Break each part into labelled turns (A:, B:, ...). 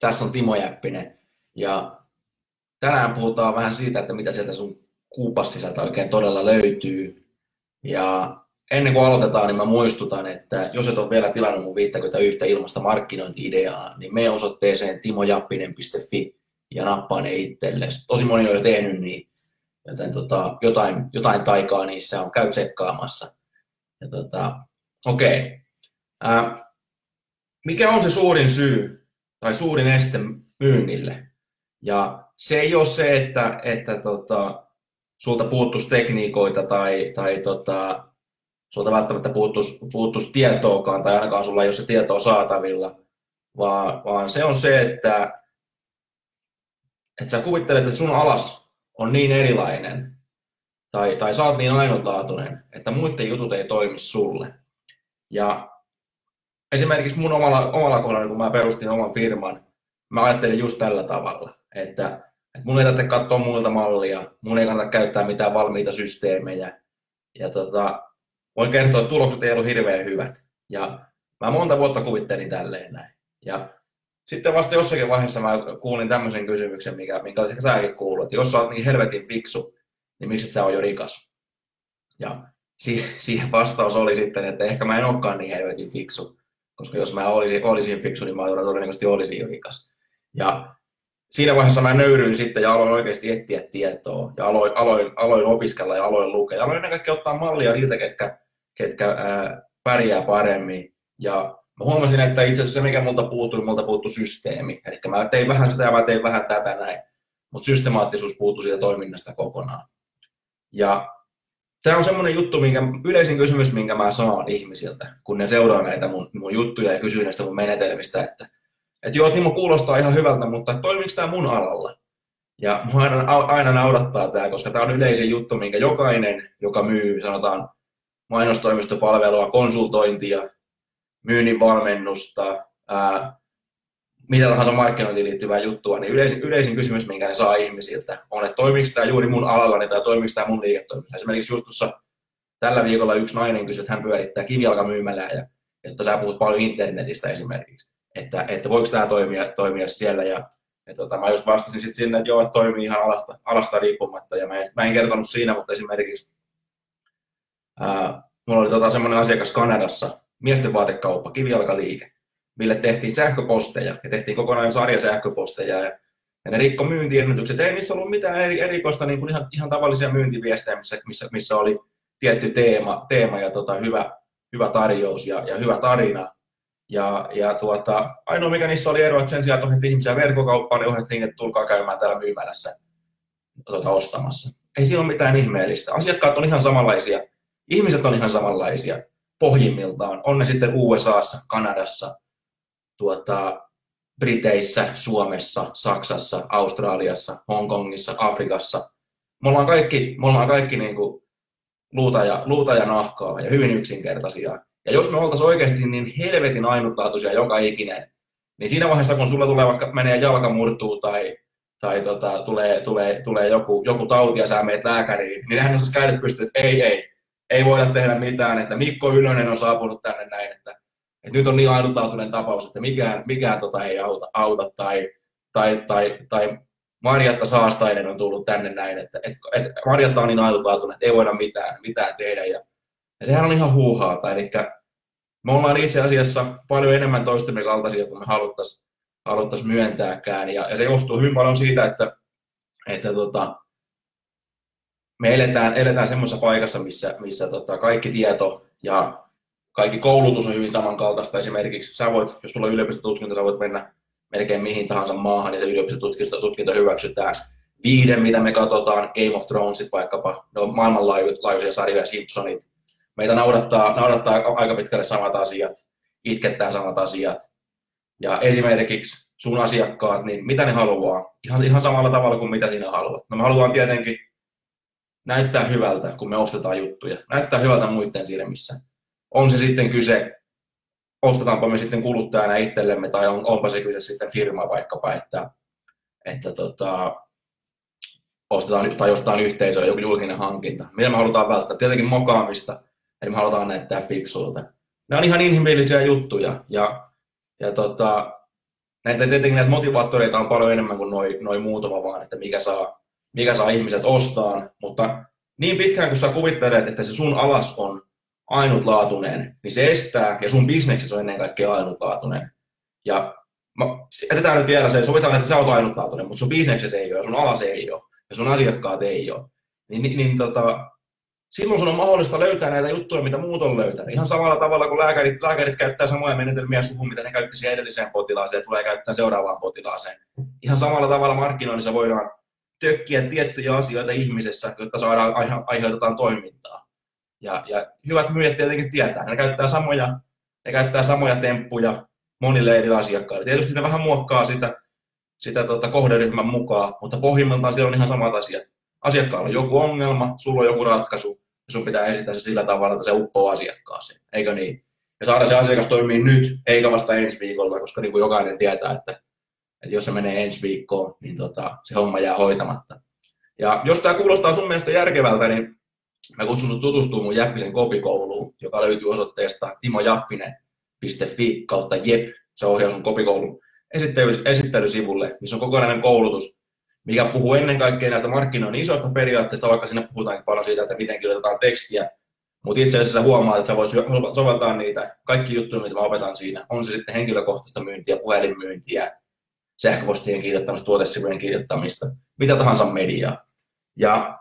A: Tässä on Timo Jäppinen. Ja tänään puhutaan vähän siitä, että mitä sieltä sun kuupassisältä oikein todella löytyy. Ja ennen kuin aloitetaan, niin mä muistutan, että jos et ole vielä tilannut mun 51 ilmasta markkinointi-ideaa, niin me osoitteeseen timojappinen.fi ja nappaa ne itsellesi. Tosi moni on jo tehnyt niin, joten tota, jotain, jotain taikaa niissä on, käy tsekkaamassa. Ja tota, okei. Okay. mikä on se suurin syy tai suurin este myynnille? Ja se ei ole se, että, että tota, sulta puuttuisi tekniikoita tai, tai tota, sulta välttämättä puuttuisi, puuttuisi tietoakaan tai ainakaan sulla ei ole se tietoa saatavilla, vaan, vaan se on se, että, että sä kuvittelet, että sun alas on niin erilainen tai, tai sä oot niin ainutlaatuinen, että muiden jutut ei toimi sulle. Ja esimerkiksi mun omalla, omalla kohdalla, kun mä perustin oman firman, mä ajattelin just tällä tavalla, että, että mun ei tarvitse katsoa muilta mallia, mun ei kannata käyttää mitään valmiita systeemejä. Ja tota, voin kertoa, että tulokset ei ollut hirveän hyvät. Ja mä monta vuotta kuvittelin tälleen näin. Ja sitten vasta jossakin vaiheessa mä kuulin tämmöisen kysymyksen, mikä, minkä ehkä säkin kuullut, että jos sä oot niin helvetin fiksu, niin miksi et sä oot jo rikas? Ja siihen vastaus oli sitten, että ehkä mä en olekaan niin helvetin fiksu, koska jos mä olisin, olisin fiksu, niin mä todennäköisesti olisin jo rikas. Ja siinä vaiheessa mä nöyryin sitten ja aloin oikeasti etsiä tietoa ja aloin, aloin, aloin opiskella ja aloin lukea. Ja aloin ennen kaikkea ottaa mallia niiltä, ketkä, ketkä ää, pärjää paremmin. Ja mä huomasin, että itse asiassa se, mikä multa puuttui, multa puuttui systeemi. Eli mä tein vähän sitä ja mä tein vähän tätä näin. Mutta systemaattisuus puuttui siitä toiminnasta kokonaan. Ja tämä on semmoinen juttu, minkä, yleisin kysymys, minkä mä saan ihmisiltä, kun ne seuraa näitä mun, mun juttuja ja kysyy näistä mun menetelmistä, että että joo, Timo kuulostaa ihan hyvältä, mutta toimiiko tämä mun alalla? Ja mua aina, aina naurattaa tämä, koska tämä on yleisin juttu, minkä jokainen, joka myy, sanotaan mainostoimistopalvelua, konsultointia, myynnin valmennusta, ää, mitä tahansa markkinointiin liittyvää juttua, niin yleisin, yleisin kysymys, minkä ne saa ihmisiltä, on, että toimiiko tämä juuri mun alallani tai toimiiko tämä mun liiketoiminnassa. Esimerkiksi just tuossa tällä viikolla yksi nainen kysyi, että hän pyörittää kivijalkamyymälää ja että sä puhut paljon internetistä esimerkiksi että, että voiko tämä toimia, toimia siellä. Ja, ja tota, mä just vastasin sitten sinne, että joo, että toimii ihan alasta, alasta riippumatta. Ja mä en, mä en kertonut siinä, mutta esimerkiksi ää, mulla oli tota semmoinen asiakas Kanadassa, miesten vaatekauppa, kivijalkaliike, mille tehtiin sähköposteja ja tehtiin kokonainen sarja sähköposteja ja, ja ne rikko myyntiennätykset. Ei niissä ollut mitään eri, erikoista, niin kuin ihan, ihan tavallisia myyntiviestejä, missä, missä, missä oli tietty teema, teema ja tota, hyvä, hyvä tarjous ja, ja hyvä tarina. Ja, ja tuota, ainoa mikä niissä oli ero, että sen sijaan, että ihmisiä verkkokauppaan, niin ohjattiin, että tulkaa käymään täällä myymälässä tuota, ostamassa. Ei siinä ole mitään ihmeellistä. Asiakkaat on ihan samanlaisia. Ihmiset on ihan samanlaisia pohjimmiltaan. On ne sitten USAssa, Kanadassa, tuota, Briteissä, Suomessa, Saksassa, Australiassa, Hongkongissa, Afrikassa. Me ollaan kaikki, me ollaan kaikki niin kuin luuta, ja, luuta ja nahkaa ja hyvin yksinkertaisia. Ja jos me oltaisiin oikeasti niin helvetin ainutlaatuisia joka ikinen, niin siinä vaiheessa, kun sulla tulee vaikka menee jalka murtuu tai, tai tota, tulee, tulee, tulee joku, joku tauti ja sä meet lääkäriin, niin hän osaisi käydä pystyä, että ei, ei, ei voida tehdä mitään, että Mikko Ylönen on saapunut tänne näin, että, että nyt on niin ainutlaatuinen tapaus, että mikään, mikään tota ei auta, auta tai, tai, tai, tai Marjatta Saastainen on tullut tänne näin, että, että, että Marjatta on niin ainutlaatuinen, että ei voida mitään, mitään tehdä. Ja ja sehän on ihan huuhaata, eli me ollaan itse asiassa paljon enemmän toistemme kaltaisia kuin me haluttaisiin haluttais myöntääkään. Ja, ja, se johtuu hyvin paljon siitä, että, että tota, me eletään, eletään semmoisessa paikassa, missä, missä tota, kaikki tieto ja kaikki koulutus on hyvin samankaltaista. Esimerkiksi sä voit, jos sulla on yliopistotutkinto, sä voit mennä melkein mihin tahansa maahan, niin se yliopistotutkinto hyväksytään. Viiden, mitä me katsotaan, Game of Thronesit vaikkapa, ne on maailmanlaajuisia sarjoja, Simpsonit, meitä naurattaa, naurattaa aika pitkälle samat asiat, itkettää samat asiat. Ja esimerkiksi sun asiakkaat, niin mitä ne haluaa? Ihan, ihan samalla tavalla kuin mitä sinä haluat. No me halutaan tietenkin näyttää hyvältä, kun me ostetaan juttuja. Näyttää hyvältä muiden silmissä. On se sitten kyse, ostetaanpa me sitten kuluttajana itsellemme, tai on, onpa se kyse sitten firma vaikkapa, että, että tota, ostetaan tai ostetaan yhteisölle joku julkinen hankinta. Mitä me halutaan välttää? Tietenkin mokaamista, eli me halutaan näyttää fiksulta. Ne on ihan inhimillisiä juttuja, ja, ja tota, näitä, tietenkin näitä motivaattoreita on paljon enemmän kuin noin noi muutama vaan, että mikä saa, mikä saa ihmiset ostaan, mutta niin pitkään kun sä kuvittelet, että se sun alas on ainutlaatuinen, niin se estää, ja sun bisneksessä on ennen kaikkea ainutlaatuinen. Ja mä, jätetään nyt vielä se, sovitaan, että sä oot ainutlaatuinen, mutta sun bisneksessä ei ole, ja sun alas ei ole, ja sun asiakkaat ei ole. Niin, niin, niin tota, silloin sun on mahdollista löytää näitä juttuja, mitä muut on löytänyt. Ihan samalla tavalla kuin lääkärit, lääkärit käyttää samoja menetelmiä suhun, mitä ne käytti siihen edelliseen potilaaseen ja tulee käyttää seuraavaan potilaaseen. Ihan samalla tavalla markkinoinnissa voidaan tökkiä tiettyjä asioita ihmisessä, jotta saadaan aiheutetaan toimintaa. Ja, ja hyvät myyjät tietenkin tietää, ne käyttää samoja, ne käyttää samoja temppuja monille eri asiakkaille. Tietysti ne vähän muokkaa sitä, sitä tota kohderyhmän mukaan, mutta pohjimmiltaan siellä on ihan samat asiat. Asiakkaalla on joku ongelma, sulla on joku ratkaisu, ja sun pitää esittää se sillä tavalla, että se uppoo asiakkaaseen, eikö niin? Ja saada se asiakas toimii nyt, eikä vasta ensi viikolla, koska niin kuin jokainen tietää, että, että jos se menee ensi viikkoon, niin tota, se homma jää hoitamatta. Ja jos tämä kuulostaa sun mielestä järkevältä, niin mä kutsun sut tutustumaan mun Jäppisen kopikouluun, joka löytyy osoitteesta timojappinen.fi kautta jep. Se ohjaa sun kopikoulun esittelysivulle, missä on kokonainen koulutus, mikä puhuu ennen kaikkea näistä markkinoinnin isoista periaatteista, vaikka siinä puhutaan paljon siitä, että miten kirjoitetaan tekstiä. Mutta itse asiassa huomaat, että sä voit soveltaa niitä kaikki juttuja, mitä mä opetan siinä. On se sitten henkilökohtaista myyntiä, puhelinmyyntiä, sähköpostien kirjoittamista, tuotesivujen kirjoittamista, mitä tahansa mediaa. Ja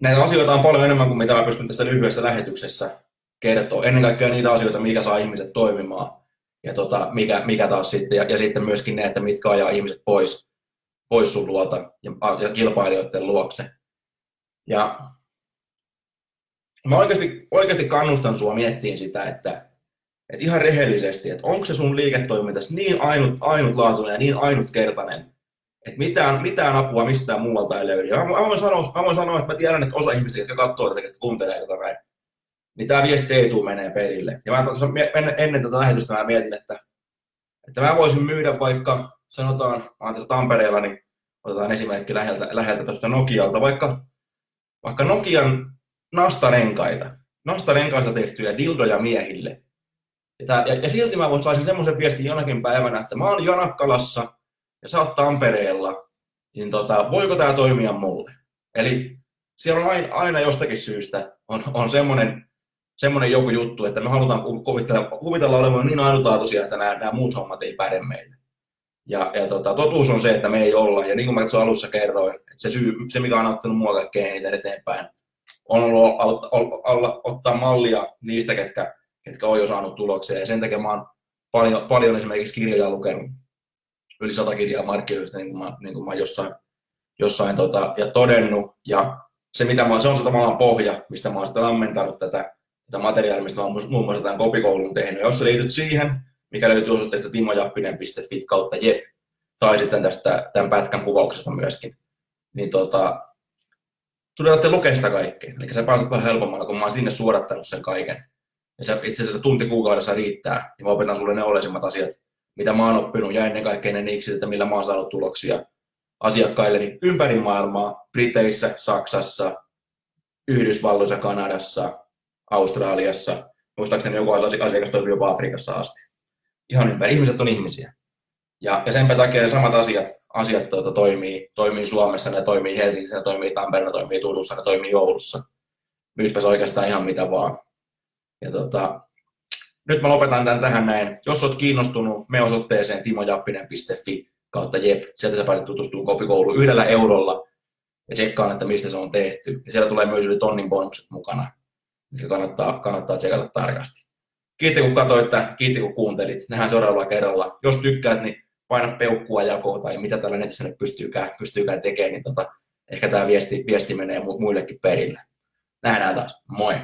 A: näitä asioita on paljon enemmän kuin mitä mä pystyn tässä lyhyessä lähetyksessä kertoa. Ennen kaikkea niitä asioita, mikä saa ihmiset toimimaan ja tota, mikä, mikä taas sitten, ja, ja sitten myöskin ne, että mitkä ajaa ihmiset pois, pois sun luota ja, ja kilpailijoiden luokse. Ja mä oikeasti, oikeasti kannustan sua miettiin sitä, että, että ihan rehellisesti, että onko se sun liiketoiminta niin ainut, ainutlaatuinen ja niin ainutkertainen, että mitään, mitään apua mistään muualta ei löydy. Ja mä, voin sanoa, mä voin sanoa, että mä tiedän, että osa ihmistä, jotka katsoo tätä, jotka kuuntelee tätä näin, niin tämä viesti ei tule menee perille. Ja mä ennen, ennen tätä lähetystä mä mietin, että, että mä voisin myydä vaikka, sanotaan, mä oon tässä Tampereella, niin otetaan esimerkki läheltä, läheltä tuosta Nokialta, vaikka, vaikka Nokian nastarenkaita, nastarenkaista tehtyjä dildoja miehille. Ja, tää, ja, ja silti mä voin saisin semmoisen viestin jonakin päivänä, että mä oon Janakkalassa ja sä oot Tampereella, niin tota, voiko tämä toimia mulle? Eli siellä on aina, aina jostakin syystä on, on semmoinen semmoinen joku juttu, että me halutaan kuvitella, kuvitella olevan niin ainutlaatuisia, että nämä, nämä muut hommat ei päde meille. Ja, ja tota, totuus on se, että me ei olla, ja niin kuin mä alussa kerroin, että se, syy, se mikä on auttanut mua kaikkein eniten eteenpäin, on ollut olla, olla, ottaa mallia niistä, ketkä, ketkä on jo saanut tuloksia, ja sen takia mä oon paljon, paljon esimerkiksi kirjoja lukenut, yli sata kirjaa markkinoista, niin kuin mä, niin kuin mä jossain, jossain tota, ja todennut, ja se, mitä mä, se on se tavallaan pohja, mistä mä oon sitten ammentanut tätä tätä materiaalia, mistä olen muun muassa tämän kopikoulun tehnyt. Jos sä liityt siihen, mikä löytyy osoitteesta timojappinen.fi kautta jep, tai sitten tästä tämän pätkän kuvauksesta myöskin, niin tota, tulette lukea sitä kaikkea. Eli sä pääset vähän helpommalla, kun mä oon sinne suodattanut sen kaiken. Ja se, itse asiassa tunti kuukaudessa riittää, niin mä opetan sulle ne oleellisimmat asiat, mitä mä oon oppinut, ja ennen kaikkea ne niksit, että millä mä oon saanut tuloksia asiakkailleni ympäri maailmaa, Briteissä, Saksassa, Yhdysvalloissa, Kanadassa, Australiassa. Muistaakseni joku asiakas toimii jopa Afrikassa asti. Ihan ympäri. Ihmiset on ihmisiä. Ja, ja sen takia ne samat asiat, asiat tuota, toimii, toimii Suomessa, ne toimii Helsingissä, ne toimii Tampereella, ne toimii Turussa, ne toimii Oulussa. Myytpäs oikeastaan ihan mitä vaan. Ja tota, nyt mä lopetan tämän tähän näin. Jos olet kiinnostunut, me osoitteeseen timojappinen.fi kautta jep. Sieltä sä pääset tutustumaan kopikouluun yhdellä eurolla ja tsekkaan, että mistä se on tehty. Ja siellä tulee myös yli tonnin bonukset mukana mikä kannattaa, kannattaa tsekata tarkasti. Kiitti kun katsoit, kiitti kun kuuntelit. Nähdään seuraavalla kerralla. Jos tykkäät, niin paina peukkua jakoon tai mitä tällä netissä nyt pystyykään, pystyykään tekemään, niin tota, ehkä tämä viesti, viesti menee muillekin perille. Nähdään taas. Moi!